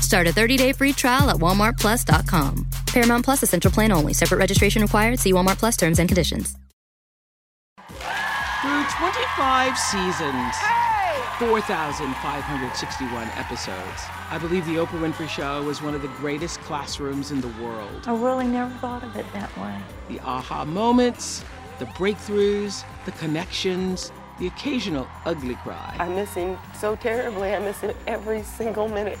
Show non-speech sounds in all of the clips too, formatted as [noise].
Start a 30-day free trial at walmartplus.com. Paramount Plus essential plan only. Separate registration required. See Walmart Plus terms and conditions. Through 25 seasons, 4,561 episodes, I believe The Oprah Winfrey Show was one of the greatest classrooms in the world. I really never thought of it that way. The aha moments, the breakthroughs, the connections, the occasional ugly cry. I miss him so terribly. I miss him every single minute.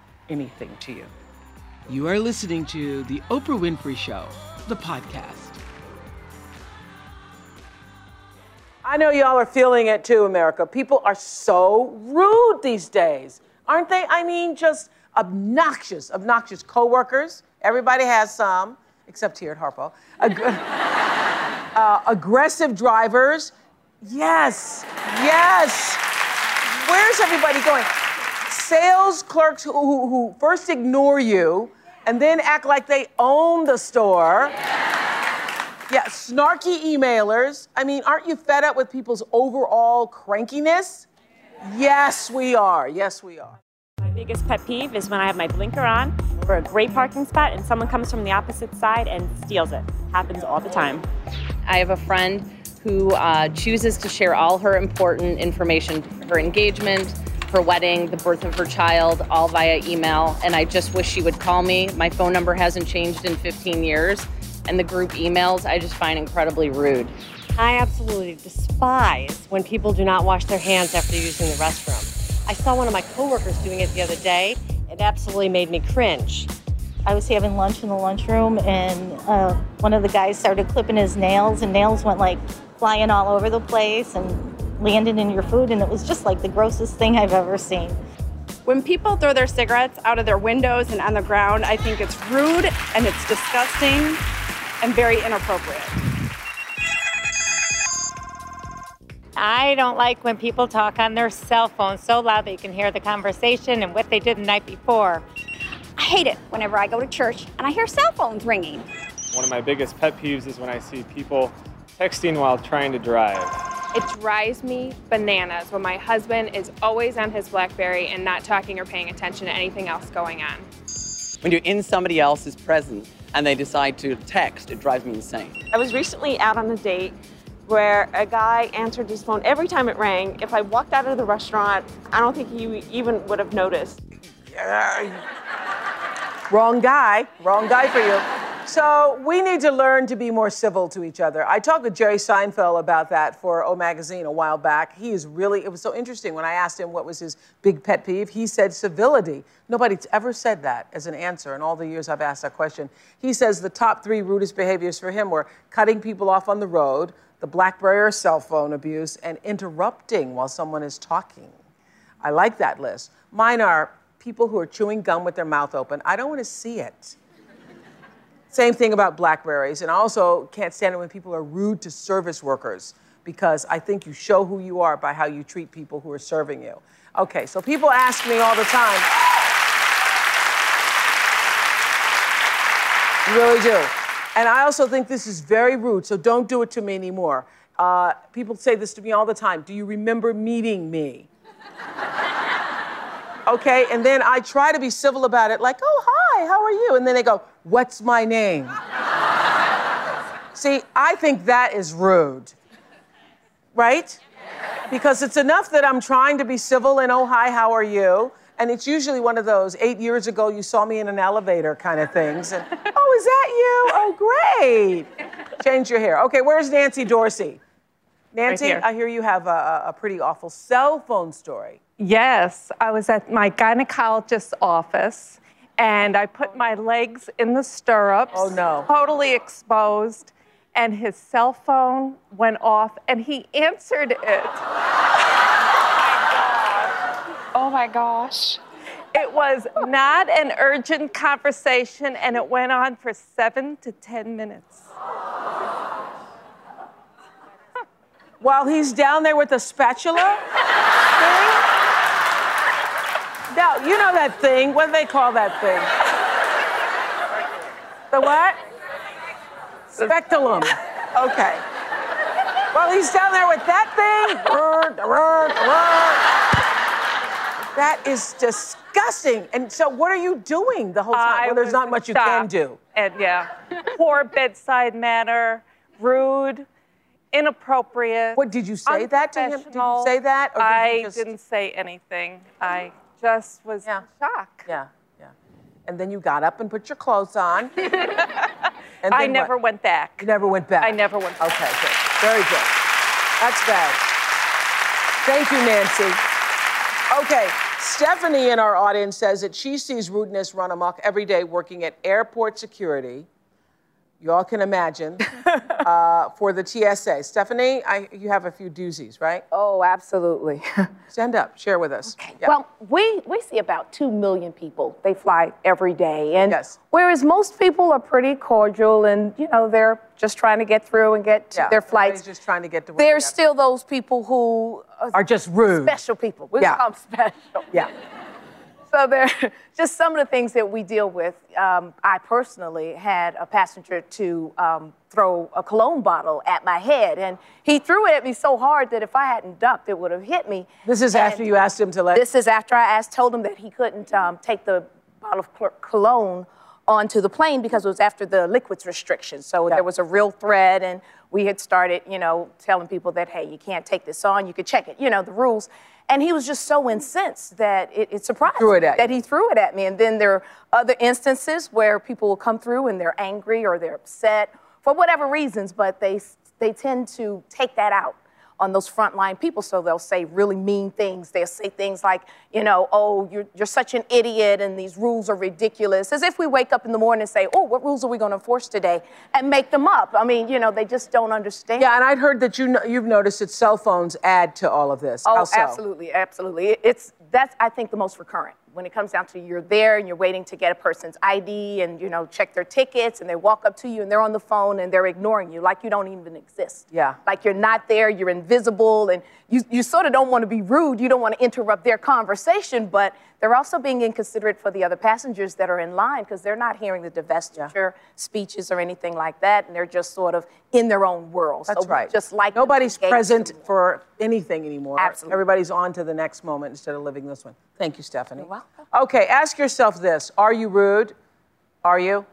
anything to you? You are listening to The Oprah Winfrey Show, the podcast. I know y'all are feeling it too, America. People are so rude these days, aren't they? I mean, just obnoxious, obnoxious coworkers. Everybody has some, except here at Harpo. Ag- [laughs] uh, aggressive drivers. Yes, yes. Where's everybody going? Sales clerks who, who, who first ignore you and then act like they own the store. Yeah, snarky emailers. I mean, aren't you fed up with people's overall crankiness? Yes, we are. Yes, we are. My biggest pet peeve is when I have my blinker on for a great parking spot and someone comes from the opposite side and steals it. Happens all the time. I have a friend who uh, chooses to share all her important information, her engagement, her wedding, the birth of her child, all via email. And I just wish she would call me. My phone number hasn't changed in 15 years. And the group emails I just find incredibly rude. I absolutely despise when people do not wash their hands after using the restroom. I saw one of my coworkers doing it the other day. It absolutely made me cringe. I was having lunch in the lunchroom, and uh, one of the guys started clipping his nails, and nails went like flying all over the place and landed in your food, and it was just like the grossest thing I've ever seen. When people throw their cigarettes out of their windows and on the ground, I think it's rude and it's disgusting and very inappropriate. I don't like when people talk on their cell phone so loud that you can hear the conversation and what they did the night before. I hate it whenever I go to church and I hear cell phones ringing. One of my biggest pet peeves is when I see people texting while trying to drive. It drives me bananas when my husband is always on his Blackberry and not talking or paying attention to anything else going on. When you're in somebody else's presence and they decide to text, it drives me insane. I was recently out on a date where a guy answered his phone every time it rang. If I walked out of the restaurant, I don't think he even would have noticed. Yeah. Wrong guy. Wrong guy for you. So we need to learn to be more civil to each other. I talked with Jerry Seinfeld about that for O Magazine a while back. He is really, it was so interesting when I asked him what was his big pet peeve. He said civility. Nobody's ever said that as an answer in all the years I've asked that question. He says the top three rudest behaviors for him were cutting people off on the road, the Blackberry or cell phone abuse, and interrupting while someone is talking. I like that list. Mine are people who are chewing gum with their mouth open. I don't want to see it. Same thing about Blackberries. And I also can't stand it when people are rude to service workers because I think you show who you are by how you treat people who are serving you. Okay, so people ask me all the time. You Really do. And I also think this is very rude, so don't do it to me anymore. Uh, people say this to me all the time. Do you remember meeting me? [laughs] okay, and then I try to be civil about it, like, oh, hi, how are you? And then they go, what's my name? See, I think that is rude, right? Because it's enough that I'm trying to be civil and, oh, hi, how are you? And it's usually one of those eight years ago you saw me in an elevator kind of things. And, oh, is that you? Oh, great. Change your hair. Okay, where's Nancy Dorsey? Nancy, here. I hear you have a, a pretty awful cell phone story. Yes, I was at my gynecologist's office and I put my legs in the stirrups. Oh, no. Totally exposed. And his cell phone went off and he answered it. Oh my gosh. It was not an urgent conversation and it went on for seven to 10 minutes. While he's down there with a spatula thing? Now, you know that thing. What do they call that thing? The what? Speculum. Okay. Well, he's down there with that thing. That is disgusting. And so, what are you doing the whole time? I well, there's not much you can do. And yeah, poor bedside manner, rude, inappropriate. What did you say that to him? Did you say that, or did you I just- didn't say anything. I just was in shock. Yeah, yeah. And then you got up and put your clothes on. [laughs] and I never what? went back. You never went back. I never went back. Okay, good. Very good. That's bad. Thank you, Nancy. Okay, Stephanie in our audience says that she sees rudeness run amok every day working at airport security. You all can imagine [laughs] uh, for the TSA. Stephanie, I, you have a few doozies, right? Oh, absolutely. [laughs] Stand up, share with us. Yeah. Well, we, we see about 2 million people. They fly every day. And whereas most people are pretty cordial and, you know, they're just trying to get through and get Yeah, their flights, everybody's just trying to get to there's still those people who Are just rude. Special people. We Yeah. call them special. Yeah. [laughs] So there, [laughs] just some of the things that we deal with. Um, I personally had a passenger to um, throw a cologne bottle at my head, and he threw it at me so hard that if I hadn't ducked, it would have hit me. This is after you asked him to let. This is after I asked, told him that he couldn't um, take the bottle of cologne onto the plane because it was after the liquids restriction. So there was a real threat, and we had started, you know, telling people that, hey, you can't take this on, you could check it, you know, the rules. And he was just so incensed that it, it surprised Threw it me that he threw it at me. And then there are other instances where people will come through and they're angry or they're upset for whatever reasons, but they, they tend to take that out on those frontline people. So they'll say really mean things. They'll say things like, you know, oh, you're, you're such an idiot and these rules are ridiculous. As if we wake up in the morning and say, oh, what rules are we going to enforce today? And make them up. I mean, you know, they just don't understand. Yeah, and I'd heard that you know, you've noticed that cell phones add to all of this. Oh, How so? absolutely, absolutely. It's that's I think the most recurrent when it comes down to you're there and you're waiting to get a person's ID and you know check their tickets and they walk up to you and they're on the phone and they're ignoring you like you don't even exist. Yeah. Like you're not there, you're invisible, and you, you sort of don't want to be rude. You don't want to interrupt their conversation, but they're also being inconsiderate for the other passengers that are in line because they're not hearing the divestiture speeches or anything like that, and they're just sort of in their own world. That's so right. Just like Nobody's present for anything anymore. Absolutely. Everybody's on to the next moment instead of living this one. Thank you, Stephanie. You're welcome. Okay, ask yourself this Are you rude? Are you?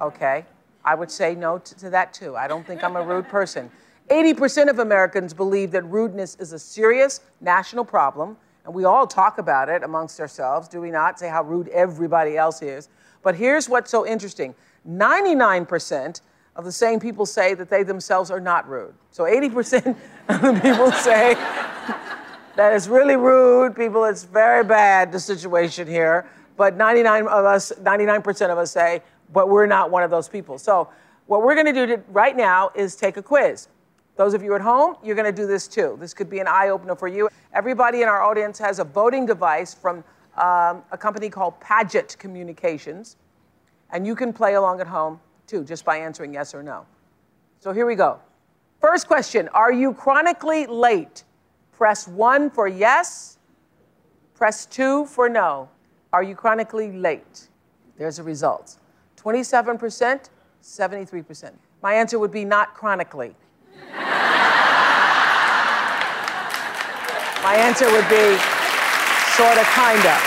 Okay. I would say no to, to that too. I don't think I'm a rude person. [laughs] 80% of Americans believe that rudeness is a serious national problem, and we all talk about it amongst ourselves, do we not? Say how rude everybody else is. But here's what's so interesting 99% of the same people say that they themselves are not rude. So 80% [laughs] of the people say that it's really rude, people, it's very bad, the situation here. But 99 of us, 99% of us say, but we're not one of those people. So what we're gonna do right now is take a quiz. Those of you at home, you're gonna do this too. This could be an eye opener for you. Everybody in our audience has a voting device from um, a company called Paget Communications. And you can play along at home too, just by answering yes or no. So here we go. First question Are you chronically late? Press one for yes, press two for no. Are you chronically late? There's the results 27% 73%. My answer would be not chronically. My answer would be sort of, kinda.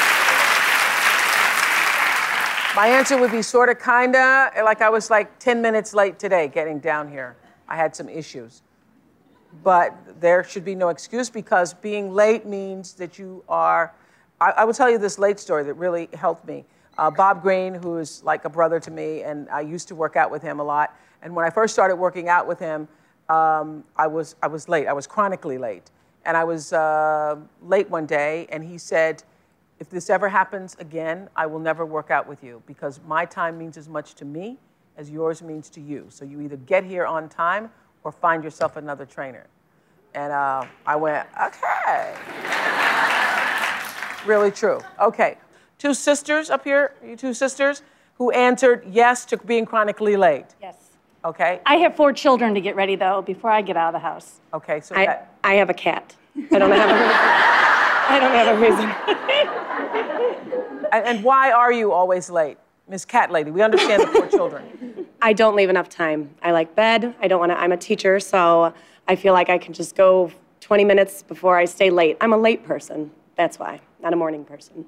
My answer would be sort of, kinda, like I was like 10 minutes late today getting down here. I had some issues. But there should be no excuse because being late means that you are. I, I will tell you this late story that really helped me. Uh, Bob Greene, who is like a brother to me, and I used to work out with him a lot. And when I first started working out with him, um, I, was, I was late. I was chronically late. And I was uh, late one day, and he said, If this ever happens again, I will never work out with you because my time means as much to me as yours means to you. So you either get here on time or find yourself another trainer. And uh, I went, Okay. really true. Okay. Two sisters up here, you two sisters, who answered yes to being chronically late. Yes. Okay. I have four children to get ready though before I get out of the house. Okay, so I, that, I have a cat. I don't have a I don't have a reason. and, and why are you always late? Miss Cat Lady, we understand the four children. [laughs] I don't leave enough time. I like bed. I don't want to. I'm a teacher, so I feel like I can just go 20 minutes before I stay late. I'm a late person. That's why, not a morning person.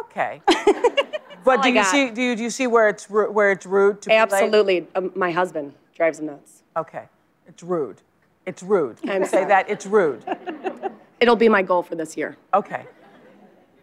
Okay. [laughs] but do you see do you, do you see where it's where it's rude to be late? Absolutely. Um, my husband drives him nuts. Okay. It's rude. It's rude. I'm say that it's rude. It'll be my goal for this year. Okay.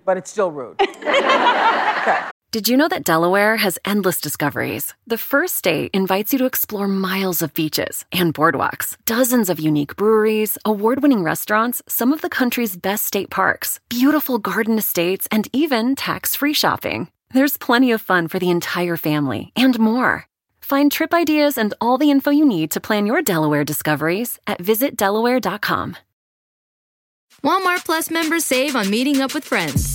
But it's still rude. [laughs] Did you know that Delaware has endless discoveries? The first state invites you to explore miles of beaches and boardwalks, dozens of unique breweries, award winning restaurants, some of the country's best state parks, beautiful garden estates, and even tax free shopping. There's plenty of fun for the entire family and more. Find trip ideas and all the info you need to plan your Delaware discoveries at visitdelaware.com. Walmart Plus members save on meeting up with friends.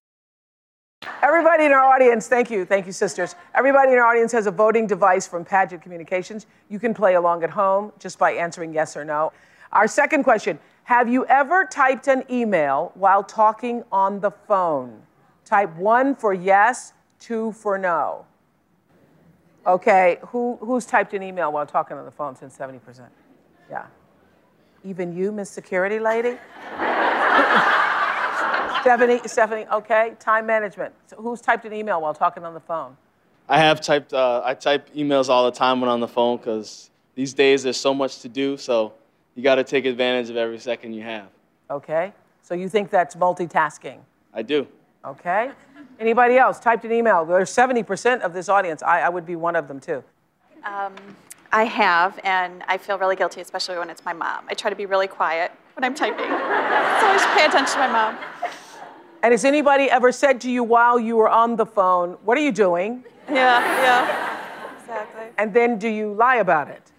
Everybody in our audience, thank you, thank you, sisters. Everybody in our audience has a voting device from Paget Communications. You can play along at home just by answering yes or no. Our second question Have you ever typed an email while talking on the phone? Type one for yes, two for no. Okay, who, who's typed an email while talking on the phone since 70%? Yeah. Even you, Miss Security Lady? [laughs] Stephanie, Stephanie, okay. Time management. So who's typed an email while talking on the phone? I have typed. Uh, I type emails all the time when on the phone because these days there's so much to do. So you got to take advantage of every second you have. Okay. So you think that's multitasking? I do. Okay. Anybody else typed an email? There's 70% of this audience. I, I would be one of them too. Um, I have, and I feel really guilty, especially when it's my mom. I try to be really quiet when I'm typing. [laughs] so I should pay attention to my mom. And has anybody ever said to you while you were on the phone, "What are you doing?" Yeah, yeah. Exactly. And then do you lie about it?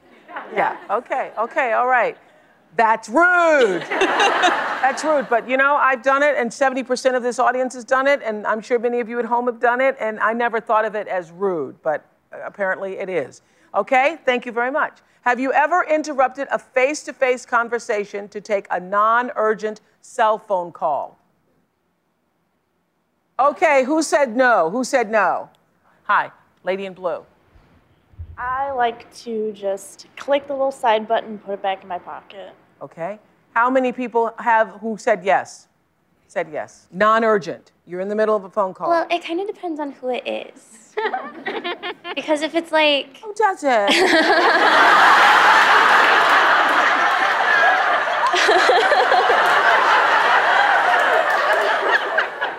Yeah. Okay. Okay. All right. That's rude. [laughs] That's rude. But you know, I've done it, and 70% of this audience has done it, and I'm sure many of you at home have done it, and I never thought of it as rude, but uh, apparently it is. Okay? Thank you very much. Have you ever interrupted a face to face conversation to take a non urgent cell phone call? Okay, who said no? Who said no? Hi, lady in blue. I like to just click the little side button, put it back in my pocket. Okay. How many people have who said yes? Said yes. Non urgent. You're in the middle of a phone call. Well, it kind of depends on who it is. [laughs] because if it's like. Who does it? [laughs] [laughs]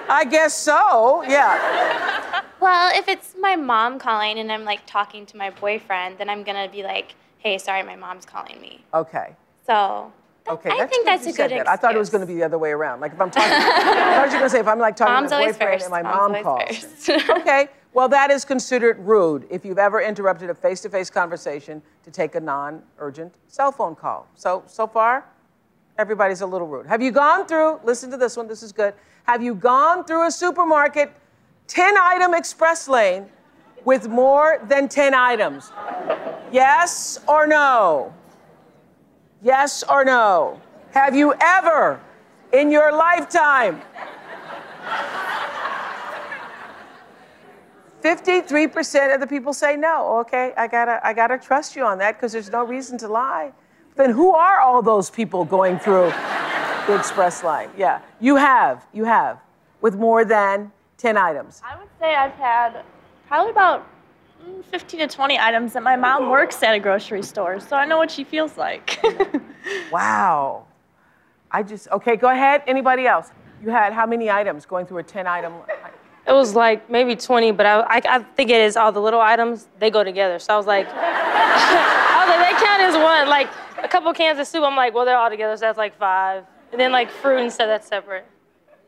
I guess so, yeah. Well, if it's my mom calling and I'm like talking to my boyfriend, then I'm gonna be like, hey, sorry, my mom's calling me. Okay. So. Okay, I think that's a good that. I thought it was going to be the other way around. Like if I'm talking, [laughs] I thought you were going to say if I'm like talking Mom's to my boyfriend first. and my Mom's mom calls. [laughs] okay, Well, that is considered rude if you've ever interrupted a face to face conversation to take a non urgent cell phone call. So, so far, everybody's a little rude. Have you gone through, listen to this one, this is good. Have you gone through a supermarket 10 item express lane with more than 10 items? Yes or no? Yes or no? Have you ever in your lifetime 53% of the people say no. Okay, I gotta, I gotta trust you on that because there's no reason to lie. Then who are all those people going through the express line? Yeah, you have, you have, with more than 10 items. I would say I've had probably about mm, 15 to 20 items and my mom works at a grocery store, so I know what she feels like. [laughs] Wow. I just, okay, go ahead. Anybody else? You had how many items going through a 10 item? It was like maybe 20, but I, I, I think it is all the little items, they go together. So I was like, [laughs] I was like, they count as one. Like a couple cans of soup, I'm like, well, they're all together, so that's like five. And then like fruit and stuff, that's separate.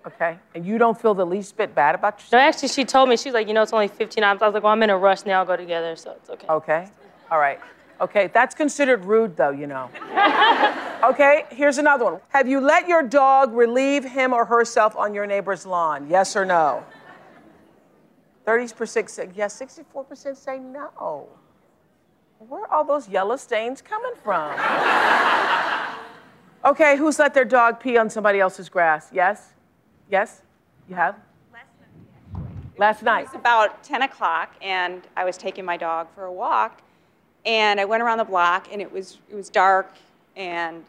Okay, and you don't feel the least bit bad about yourself? No, actually, she told me, she's like, you know, it's only 15 items. I was like, well, I'm in a rush, and they all go together, so it's okay. Okay, all right. Okay, that's considered rude though, you know. [laughs] okay, here's another one. Have you let your dog relieve him or herself on your neighbor's lawn? Yes or no? 30% say yes, 64% say no. Where are all those yellow stains coming from? [laughs] okay, who's let their dog pee on somebody else's grass? Yes? Yes? You have? Last night. It was about 10 o'clock, and I was taking my dog for a walk, and I went around the block, and it was it was dark, and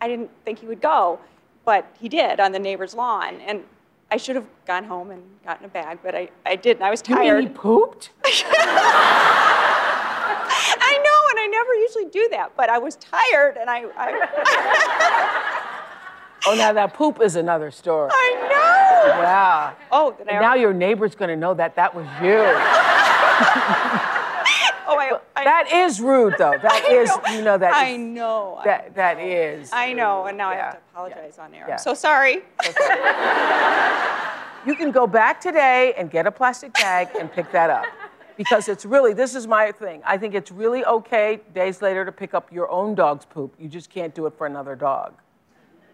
I didn't think he would go, but he did on the neighbor's lawn, and I should have gone home and gotten a bag, but I, I didn't. I was You tired. mean he pooped? [laughs] I know, and I never usually do that, but I was tired, and I, I [laughs] Oh, now that poop is another story. I know. Yeah. Oh, I now your neighbor's gonna know that that was you. [laughs] Oh, I, I that is rude, though. [laughs] That I is, know. you know, that I is- know. That that is. I know, and now I have to apologize on air. yeah. I'm so sorry. You can go back today and get a plastic bag and pick that up. Because it's really, this is my thing. I think it's really okay days later to pick up your own dog's poop. You just can't do it for another dog.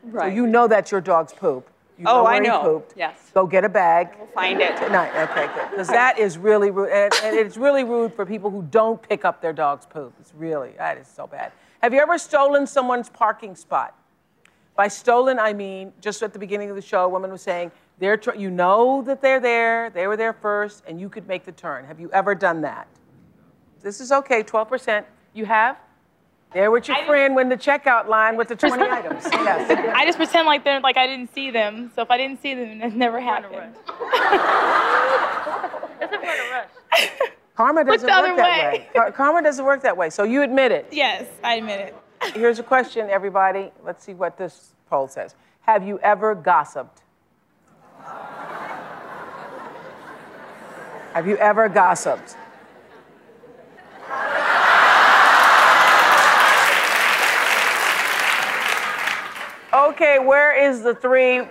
Right. So you know that's your dog's poop. You Oh, where I know. pooped. Yes. Go get a bag. We'll find it. Tonight. Okay, good. Because that is really rude. And, and it's really rude for people who don't pick up their dog's poop. It's really, that is so bad. Have you ever stolen someone's parking spot? By stolen, I mean, just at the beginning of the show, a woman was saying, they're tr- you know that they're there, they were there first, and you could make the turn. Have you ever done that? This is okay, 12%. You have? There with your friend when the checkout line with the 20 items. Yes. [laughs] I just pretend like they're like I didn't see them. So if I didn't see them, it never happened. That's [laughs] a rush. Karma doesn't work other that way. way. Karma doesn't work that way. So you admit it. Yes, I admit it. Here's a question, everybody. Let's see what this poll says. Have you ever gossiped? Have you ever gossiped? Okay, where is the 3%?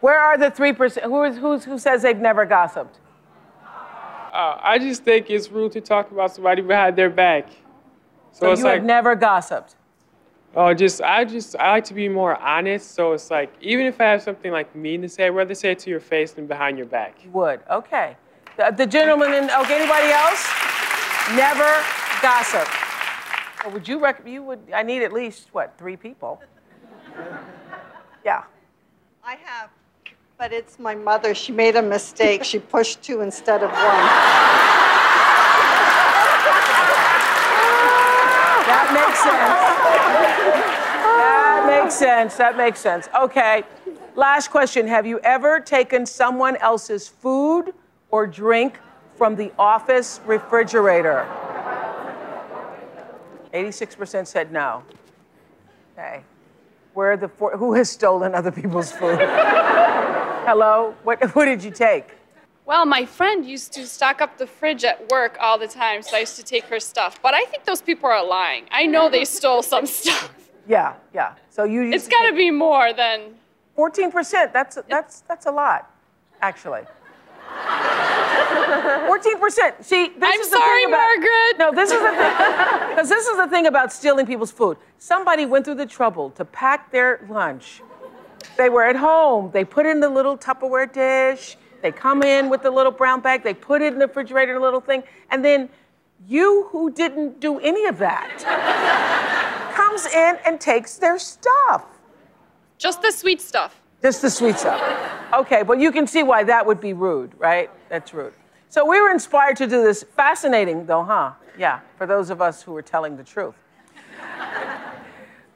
Where are the 3%? Who, is, who's, who says they've never gossiped? Uh, I just think it's rude to talk about somebody behind their back. So, So it's you like, have never gossiped. Oh, just I just I like to be more honest. So it's like even if I have something like mean to say, I'd rather say it to your face than behind your back. You would. Okay. The, the gentleman in, okay, anybody else? Never gossip. Well, would you rec- you would, I need at least, what, three people? [laughs] Yeah. I have, but it's my mother. She made a mistake. She pushed two instead of one. That makes sense. Makes sense. That makes sense. Okay. Last question. Have you ever taken someone else's food or drink from the office refrigerator? 86% said no. Okay. Where the who has stolen other people's food? [laughs] Hello? What, what did you take? Well, my friend used to stock up the fridge at work all the time, so I used to take her stuff. But I think those people are lying. I know they stole some [laughs] stuff. Yeah, yeah. So you. It's got to be more than. 14%. That's that's that's a lot, actually. 14%. See, this I'm is the sorry, thing about, Margaret. No, this is the thing. Because this is the thing about stealing people's food. Somebody went through the trouble to pack their lunch. They were at home. They put it in the little Tupperware dish. They come in with the little brown bag. They put it in the refrigerator, the little thing. And then you, who didn't do any of that, comes in and takes their stuff. Just the sweet stuff. Just the sweet stuff. Okay, but you can see why that would be rude, right? That's rude. So we were inspired to do this. Fascinating, though, huh? Yeah, for those of us who were telling the truth.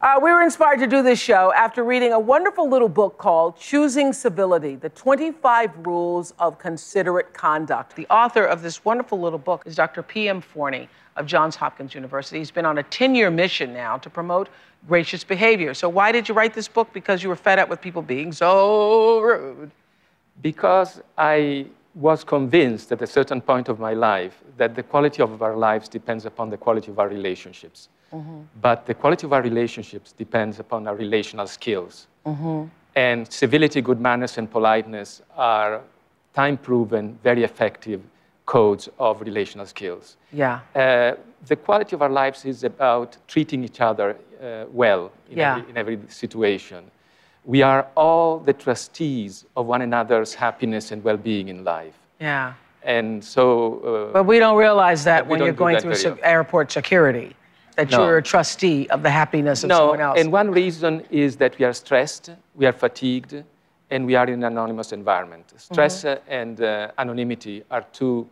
Uh, we were inspired to do this show after reading a wonderful little book called Choosing Civility The 25 Rules of Considerate Conduct. The author of this wonderful little book is Dr. P.M. Forni of Johns Hopkins University. He's been on a 10 year mission now to promote gracious behavior. So, why did you write this book? Because you were fed up with people being so rude. Because I was convinced at a certain point of my life that the quality of our lives depends upon the quality of our relationships. Mm-hmm. But the quality of our relationships depends upon our relational skills. Mm-hmm. And civility, good manners, and politeness are time proven, very effective codes of relational skills. Yeah. Uh, the quality of our lives is about treating each other uh, well in, Yeah. every, in every situation. We are all the trustees of one another's happiness and well being in life. Yeah. And so. Uh, But we don't realize that when you're going through se- airport security, that No. you're a trustee of the happiness of no, someone else. and one reason is that we are stressed, we are fatigued, and we are in an anonymous environment. Stress Mm-hmm. and uh, anonymity are two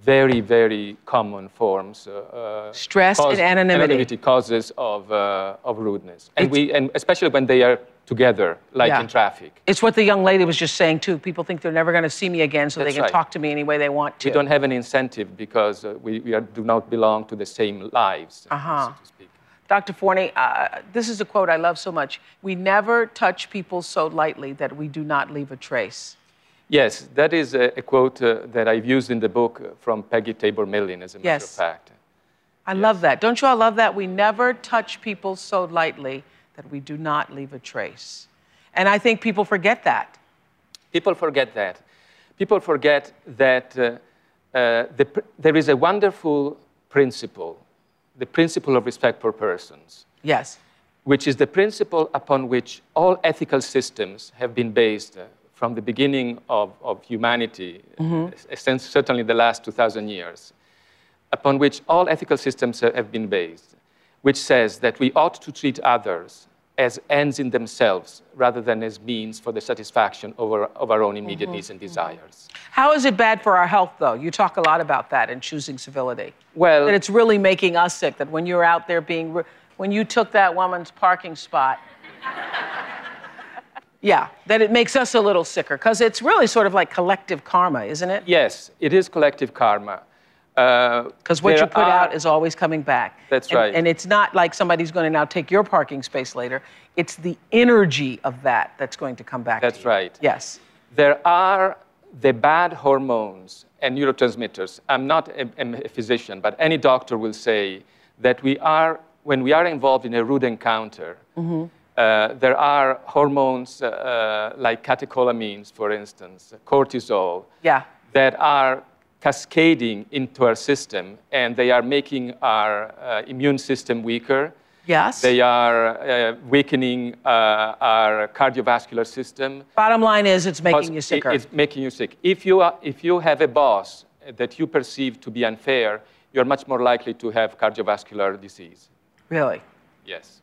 very, very common forms. Uh, uh, Stress and anonymity. causes of, uh, of rudeness, and we, and especially when they are together, like Yeah. in traffic. It's what the young lady was just saying, too. People think they're never going to see me again, so That's they can right. talk to me any way they want to. We don't have an incentive because uh, we, we are, do not belong to the same lives. Uh-huh. Dr. Forni, uh, this is a quote I love so much. We never touch people so lightly that we do not leave a trace. Yes, that is a, a quote uh, that I've used in the book uh, from Peggy Tabor Millin, as a matter of fact. I love that. Don't you all love that? We never touch people so lightly that we do not leave a trace. And I think people forget that. People forget that. People forget that uh, uh, the, there is a wonderful principle, the principle of respect for persons, Yes. which is the principle upon which all ethical systems have been based uh, from the beginning of, of humanity, Mhm. uh, since certainly the last 2,000 years, upon which all ethical systems uh, have been based, which says that we ought to treat others as ends in themselves rather than as means for the satisfaction of our, of our own immediate Mhm, needs and desires. How is it bad for our health, though? You talk a lot about that in choosing civility. Well, that it's really making us sick. That when you're out there being, ru- when you took that woman's parking spot, [laughs] yeah, that it makes us a little sicker because it's really sort of like collective karma, isn't it? Yes, it is collective karma. Because what you put are- out is always coming back. That's And- right. And it's not like somebody's going to now take your parking space later. It's the energy of that that's going to come back. to That's you. right. Yes. There are the bad hormones and neurotransmitters. I'm not a, a physician, but any doctor will say that we are, when we are involved in a rude encounter, Mhm. uh, there are hormones uh, uh, like catecholamines, for instance, cortisol, Yeah. that are cascading into our system and they are making our uh, immune system weaker. Yes. They are uh, weakening uh, our cardiovascular system. Bottom line is, it's making you sicker. It's making you sick. If you, are, if you have a boss that you perceive to be unfair, you're much more likely to have cardiovascular disease. Really? Yes.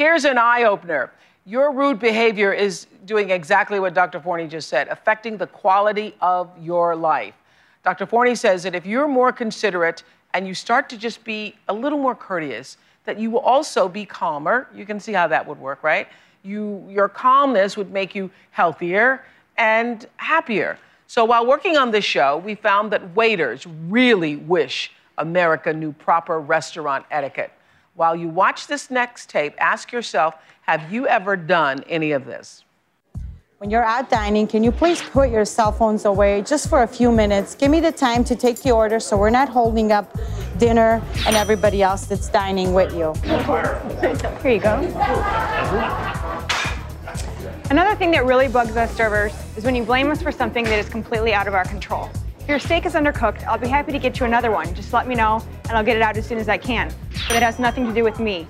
Here's an eye opener. Your rude behavior is doing exactly what Dr. Forni just said, affecting the quality of your life. Dr. Forni says that if you're more considerate and you start to just be a little more courteous, that you will also be calmer. You can see how that would work, right? You, your calmness would make you healthier and happier. So while working on this show, we found that waiters really wish America knew proper restaurant etiquette. While you watch this next tape, ask yourself have you ever done any of this? When you're out dining, can you please put your cell phones away just for a few minutes? Give me the time to take the order so we're not holding up dinner and everybody else that's dining with you. Here you go. Another thing that really bugs us servers is when you blame us for something that is completely out of our control. Your steak is undercooked, I'll be happy to get you another one. Just let me know and I'll get it out as soon as I can. But it has nothing to do with me.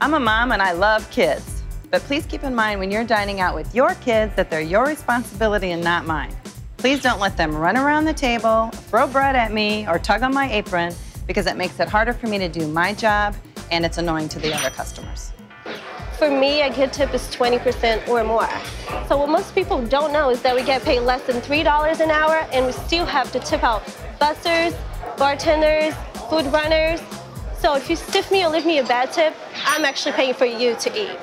I'm a mom and I love kids. But please keep in mind when you're dining out with your kids that they're your responsibility and not mine. Please don't let them run around the table, throw bread at me, or tug on my apron because it makes it harder for me to do my job and it's annoying to the other customers. For me, a good tip is 20% or more. So what most people don't know is that we get paid less than $3 an hour and we still have to tip out bussers, bartenders, food runners. So if you stiff me or leave me a bad tip, I'm actually paying for you to eat.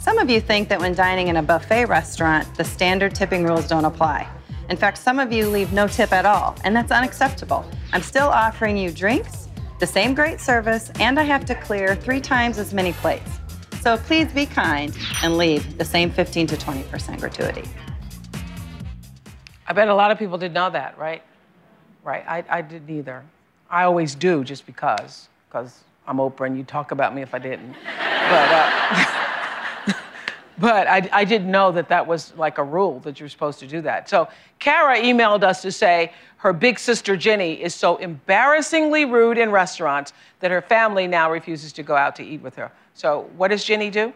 Some of you think that when dining in a buffet restaurant, the standard tipping rules don't apply. In fact, some of you leave no tip at all, and that's unacceptable. I'm still offering you drinks, the same great service, and I have to clear three times as many plates. So please be kind and leave the same 15 to 20% gratuity. I bet a lot of people didn't know that, right? Right. I, I didn't either. I always do just because, because I'm Oprah and you'd talk about me if I didn't. But, uh, [laughs] but I, I didn't know that that was like a rule that you're supposed to do that. So Kara emailed us to say her big sister Jenny is so embarrassingly rude in restaurants that her family now refuses to go out to eat with her. So what does Jenny do?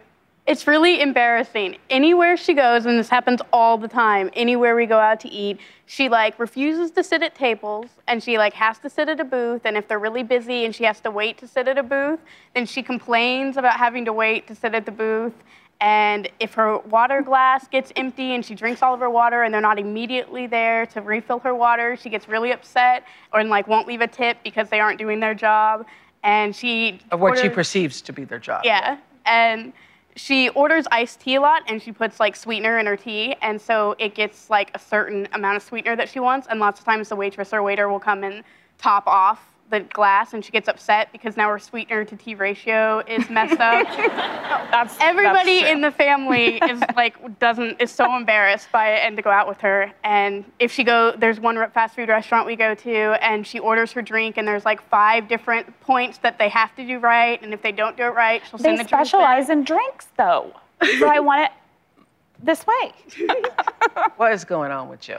It's really embarrassing. Anywhere she goes, and this happens all the time, anywhere we go out to eat, she like refuses to sit at tables and she like has to sit at a booth. And if they're really busy and she has to wait to sit at a booth, then she complains about having to wait to sit at the booth. And if her water glass gets empty and she drinks all of her water and they're not immediately there to refill her water, she gets really upset or and, like won't leave a tip because they aren't doing their job. And she Of what she perceives to be their job. yeah. And she orders iced tea a lot and she puts like sweetener in her tea. And so it gets like a certain amount of sweetener that she wants. And lots of times the waitress or waiter will come and top off the glass and she gets upset because now her sweetener to tea ratio is messed up. [laughs] that's Everybody true. in the family is [laughs] like doesn't is so embarrassed by it and to go out with her. And if she go, there's one fast food restaurant we go to, and she orders her drink, and there's like five different points that they have to do right, and if they don't do it right, she'll They send the drink back. specialize in drinks, though. So I want it this way. [laughs] What is going on with you?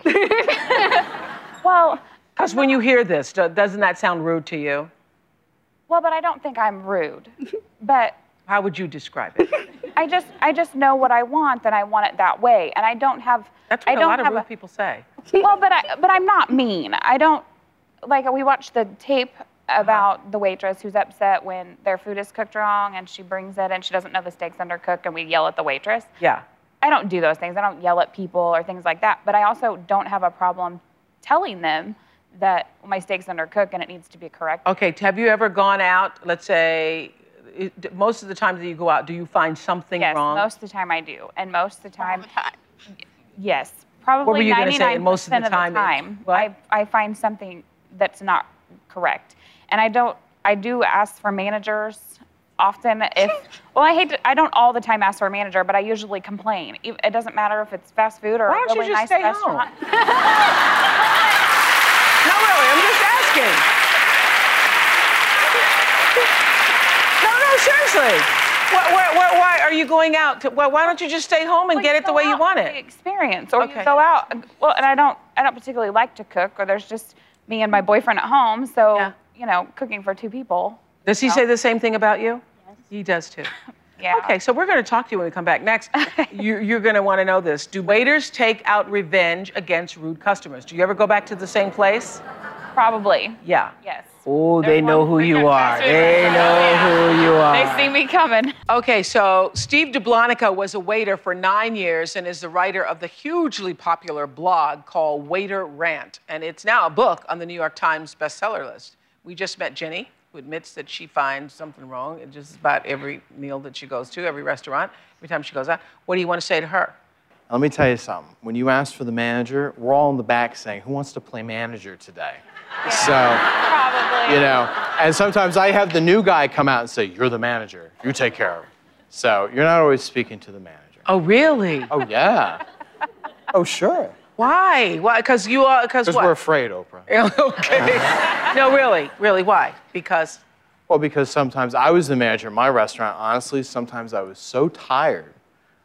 Well, Because when you hear this, doesn't that sound rude to you? well, but I don't think I'm rude. But How would you describe it? I just I just know what I want and I want it that way. And I don't have That's I what a don't lot of have rude people say. well, but I but I'm not mean. I don't like we watched the tape uh-huh. about the waitress who's upset when their food is cooked wrong and she brings it and she doesn't know the steak's undercooked and we yell at the waitress. Yeah. I don't do those things. I don't yell at people or things like that. But I also don't have a problem telling them that my steak's undercooked and it needs to be corrected. Okay, have you ever gone out, let's say, it, most of the times that you go out, do you find something yes, wrong? most of the time I do, and most of the time, yes, probably What were you gonna say, 99% most of the of time the it- time, I, I find something that's not correct, and I don't. I do ask for managers often if. [laughs] well, I hate. To, I don't all the time ask for a manager, but I usually complain. It it doesn't matter if it's fast food or Why don't a you really just nice stay home? restaurant. No, [laughs] really, I'm just asking. No, no, seriously. Why, why, why, why are you going out? To, why, why don't you just stay home and Well, get it the go way you want for the it? experience, or Okay. you go out. Well, and I don't, I don't particularly like to cook, or there's just me and my boyfriend at home, so you know, cooking for two people. Does he know. say the same thing about you? Yes. He does too. [laughs] Yeah. Okay, so we're going to talk to you when we come back. Next, [laughs] you, you're going to want to know this. Do waiters take out revenge against rude customers? Do you ever go back to the same place? Probably. Yeah. Yes. Oh, they know who you are. They know who you are. They see me coming. Okay, so Steve Dublanica was a waiter for nine years and is the writer of the hugely popular blog called Waiter Rant. And it's now a book on the New York Times bestseller list. We just met Jenny, who admits that she finds something wrong in just about every meal that she goes to, every restaurant, every time she goes out. What do you want to say to her? Let me tell you something. When you ask for the manager, we're all in the back saying, Who wants to play manager today? So, Probably. you know, and sometimes I have the new guy come out and say, You're the manager. You take care of it. So you're not always speaking to the manager. Oh, really? Oh, yeah. [laughs] oh, sure. Why? Why? Because you are, because Because we're afraid, Oprah. [laughs] okay. no, really, really, why? Because Well, because sometimes I was the manager of my restaurant. Honestly, sometimes I was so tired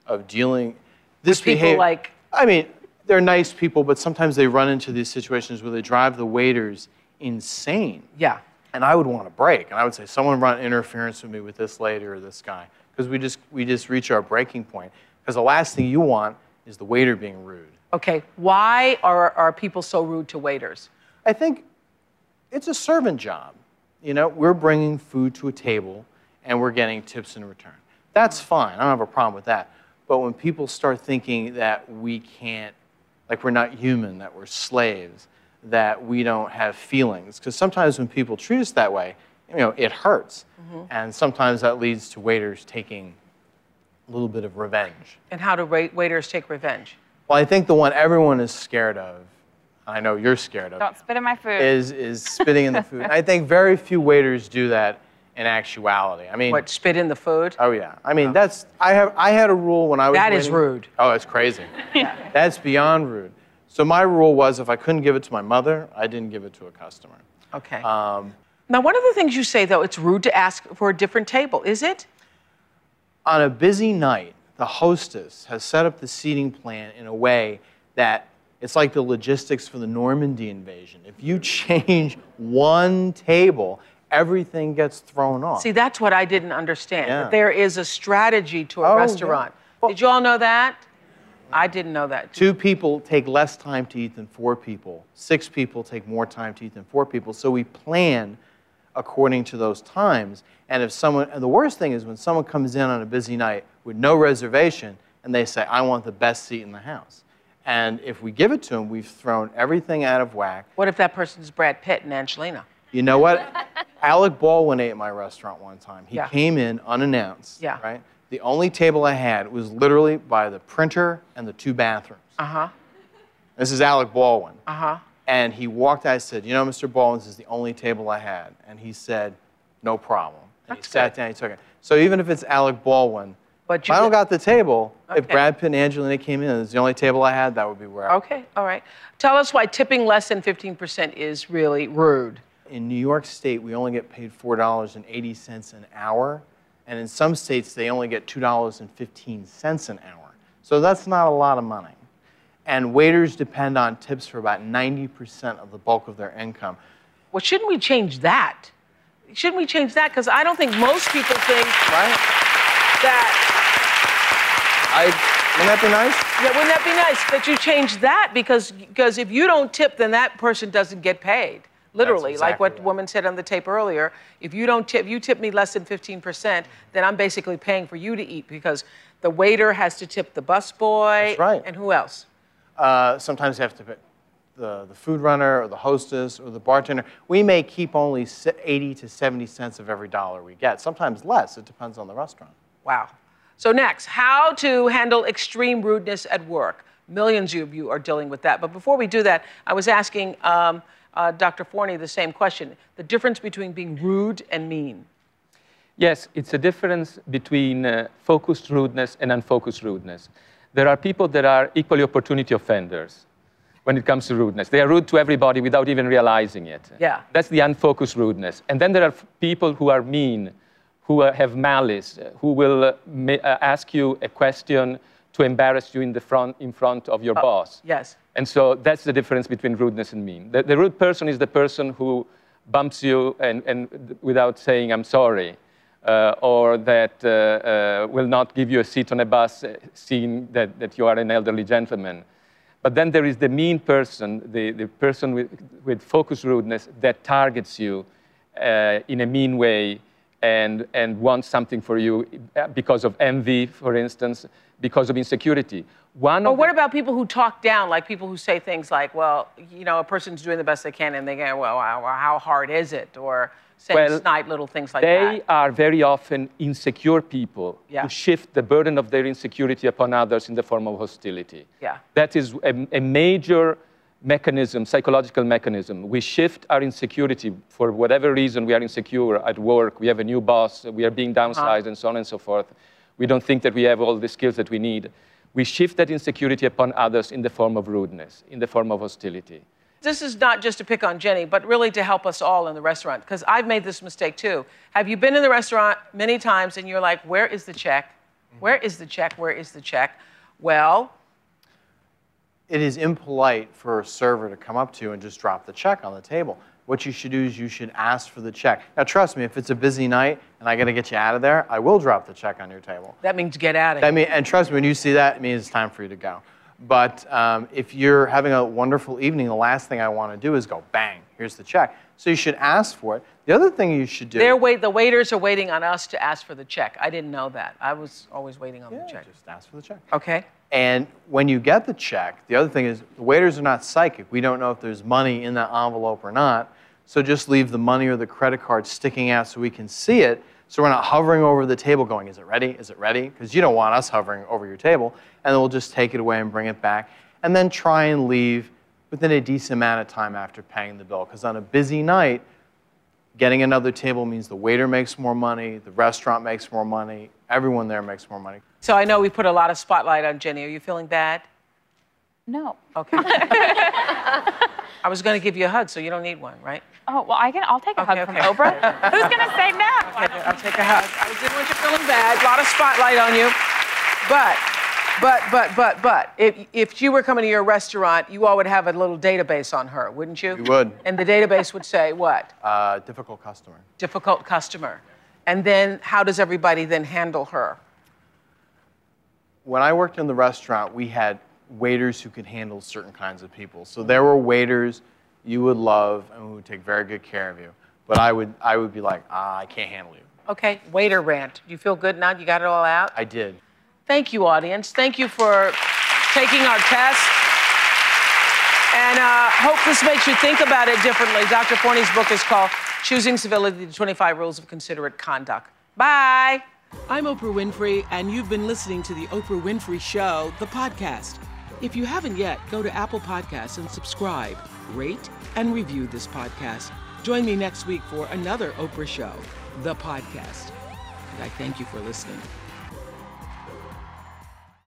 of dealing this people behavior. like- I mean, they're nice people, but sometimes they run into these situations where they drive the waiters insane. Yeah. And I would want to break, and I would say, "Someone run interference with me with this lady or this guy," because we just we just reach our breaking point. Because the last thing you want is the waiter being rude. Okay, why are, are people so rude to waiters? I think it's a servant job. You know, we're bringing food to a table and we're getting tips in return. That's fine. I don't have a problem with that. But when people start thinking that we can't, like we're not human, that we're slaves, that we don't have feelings, because sometimes when people treat us that way, you know, it hurts. Mhm. And sometimes that leads to waiters taking a little bit of revenge. And how do wait- waiters take revenge? Well, I think the one everyone is scared of, I know you're scared of, Don't spit in my food. is is spitting in the food. I think very few waiters do that in actuality. I mean, What, spit in the food? Oh yeah. I mean, that's I have I had a rule when I was That is waiting- rude. Oh, it's crazy. [laughs] That's beyond rude. So my rule was if I couldn't give it to my mother, I didn't give it to a customer. Okay. Um, now, one of the things you say, though, it's rude to ask for a different table, is it? on a busy night, the hostess has set up the seating plan in a way that it's like the logistics for the Normandy invasion. If you [laughs] change one table, everything gets thrown off. See, that's what I didn't understand. Yeah. That there is a strategy to a Oh, yeah. restaurant. Did you all know that? I didn't know that. Two people take less time to eat than four people. Six people take more time to eat than four people. So we plan according to those times. And if someone, and the worst thing is when someone comes in on a busy night with no reservation and they say, I want the best seat in the house. And if we give it to them, we've thrown everything out of whack. What if that person's Brad Pitt and Angelina? You know what? [laughs] Alec Baldwin ate at my restaurant one time. He Yeah. came in unannounced. Yeah. Right? The only table I had was literally by the printer and the two bathrooms. Uh huh. This is Alec Baldwin. Uh huh. And he walked out. I said, "You know, Mr. Baldwin, this is the only table I had." And he said, "No problem." And he sat down. He took it. So even if it's Alec Baldwin, But if I don't got the table, if Brad Pitt and Angelina came in, it's the only table I had, that would be where. I Okay, all right. Tell us why tipping less than 15% is really rude. In New York State, we only get paid four dollars and eighty cents an hour, and in some states they only get two dollars and fifteen cents an hour. So that's not a lot of money. And waiters depend on tips for about ninety percent of the bulk of their income. Well, shouldn't we change that? Shouldn't we change that? Because I don't think most people think right? that. I wouldn't that be nice? Yeah, wouldn't that be nice that you change that? Because because if you don't tip, then that person doesn't get paid. Literally, like what the woman said on the tape earlier. If you don't tip, you tip me less than 15%, then I'm basically paying for you to eat because the waiter has to tip the busboy. That's right. And who else? Uh, sometimes you have to the, the food runner or the hostess or the bartender. We may keep only 80 to 70 cents of every dollar we get, sometimes less. It depends on the restaurant. Wow. So next, how to handle extreme rudeness at work. Millions of you are dealing with that. But before we do that, I was asking um, uh, Dr. Forni the same question: the difference between being rude and mean. Yes, it's a difference between uh, focused rudeness and unfocused rudeness. There are people that are equally opportunity offenders when it comes to rudeness. They are rude to everybody without even realizing it. Yeah. That's the unfocused rudeness. And then there are people who are mean who uh, have malice, who will uh, uh, ask you a question to embarrass you in, the front, in front of your boss. Yes. And so that's the difference between rudeness and mean. The, the rude person is the person who bumps you and, and without saying, I'm sorry, uh, or that uh, uh, will not give you a seat on a bus, uh, seeing that, that you are an elderly gentleman. But then there is the mean person, the, the person with, with focused rudeness that targets you uh, in a mean way and, and wants something for you uh, because of envy, for instance, because of insecurity. One Or of what about people who talk down, like people who say things like, well, you know, a person's doing the best they can, and they go, well, how how hard is it? Or say Well, snide little things like they that. They are very often insecure people Yeah. who shift the burden of their insecurity upon others in the form of hostility. Yeah. That is a, a major mechanism, psychological mechanism. We shift our insecurity for whatever reason we are insecure at work, we have a new boss, we are being uh-huh. downsized, and so on and so forth. We don't think that we have all the skills that we need. We shift that insecurity upon others in the form of rudeness, in the form of hostility. This is not just to pick on Jenny, but really to help us all in the restaurant, because I've made this mistake too. Have you been in the restaurant many times and you're like, where is the check? Where is the check? Where is the check? Well, it is impolite for a server to come up to you and just drop the check on the table. What you should do is you should ask for the check. Now, trust me, if it's a busy night and I got to get you out of there, I will drop the check on your table. that means get out of I here. mean, and trust me, when you see that, it means it's time for you to go. But um, if you're having a wonderful evening, the last thing I want to do is go, bang, here's the check. So you should ask for it. The other thing you should do. They're wait, the waiters are waiting on us to ask for the check. I didn't know that. I was always waiting on the check. Just ask for the check. Okay. And when you get the check, the other thing is the waiters are not psychic. We don't know if there's money in that envelope or not. So just leave the money or the credit card sticking out so we can see it. So we're not hovering over the table going, is it ready? Is it ready? Because you don't want us hovering over your table. And then we'll just take it away and bring it back. And then try and leave within a decent amount of time after paying the bill. Because on a busy night, getting another table means the waiter makes more money, the restaurant makes more money, everyone there makes more money. So I know we put a lot of spotlight on Jenny. Are you feeling bad? No. Okay. [laughs] I was going to give you a hug, so you don't need one, right? Oh, well, I can, I'll take a hug from okay. Oprah. [laughs] Who's going to say no? Okay, I'll take a hug. I didn't want you feeling bad. A lot of spotlight on you. But, but, but, but, but, if, if you were coming to your restaurant, you all would have a little database on her, wouldn't you? You would. And the database would say what? Uh, difficult customer. Difficult customer. And then how does everybody then handle her? when I worked in the restaurant, we had waiters who could handle certain kinds of people. So there were waiters you would love and who would take very good care of you. But I would, I would be like, ah, I can't handle you. Okay, waiter rant. Do you feel good now? You got it all out? I did. Thank you, audience. Thank you for taking our test. And uh, hope this makes you think about it differently. Dr. Forni's book is called Choosing Civility The 25 Rules of Considerate Conduct. Bye. I'm Oprah Winfrey, and you've been listening to The Oprah Winfrey Show, the podcast. If you haven't yet, go to Apple Podcasts and subscribe, rate, and review this podcast. Join me next week for another Oprah Show, the podcast. And I thank you for listening.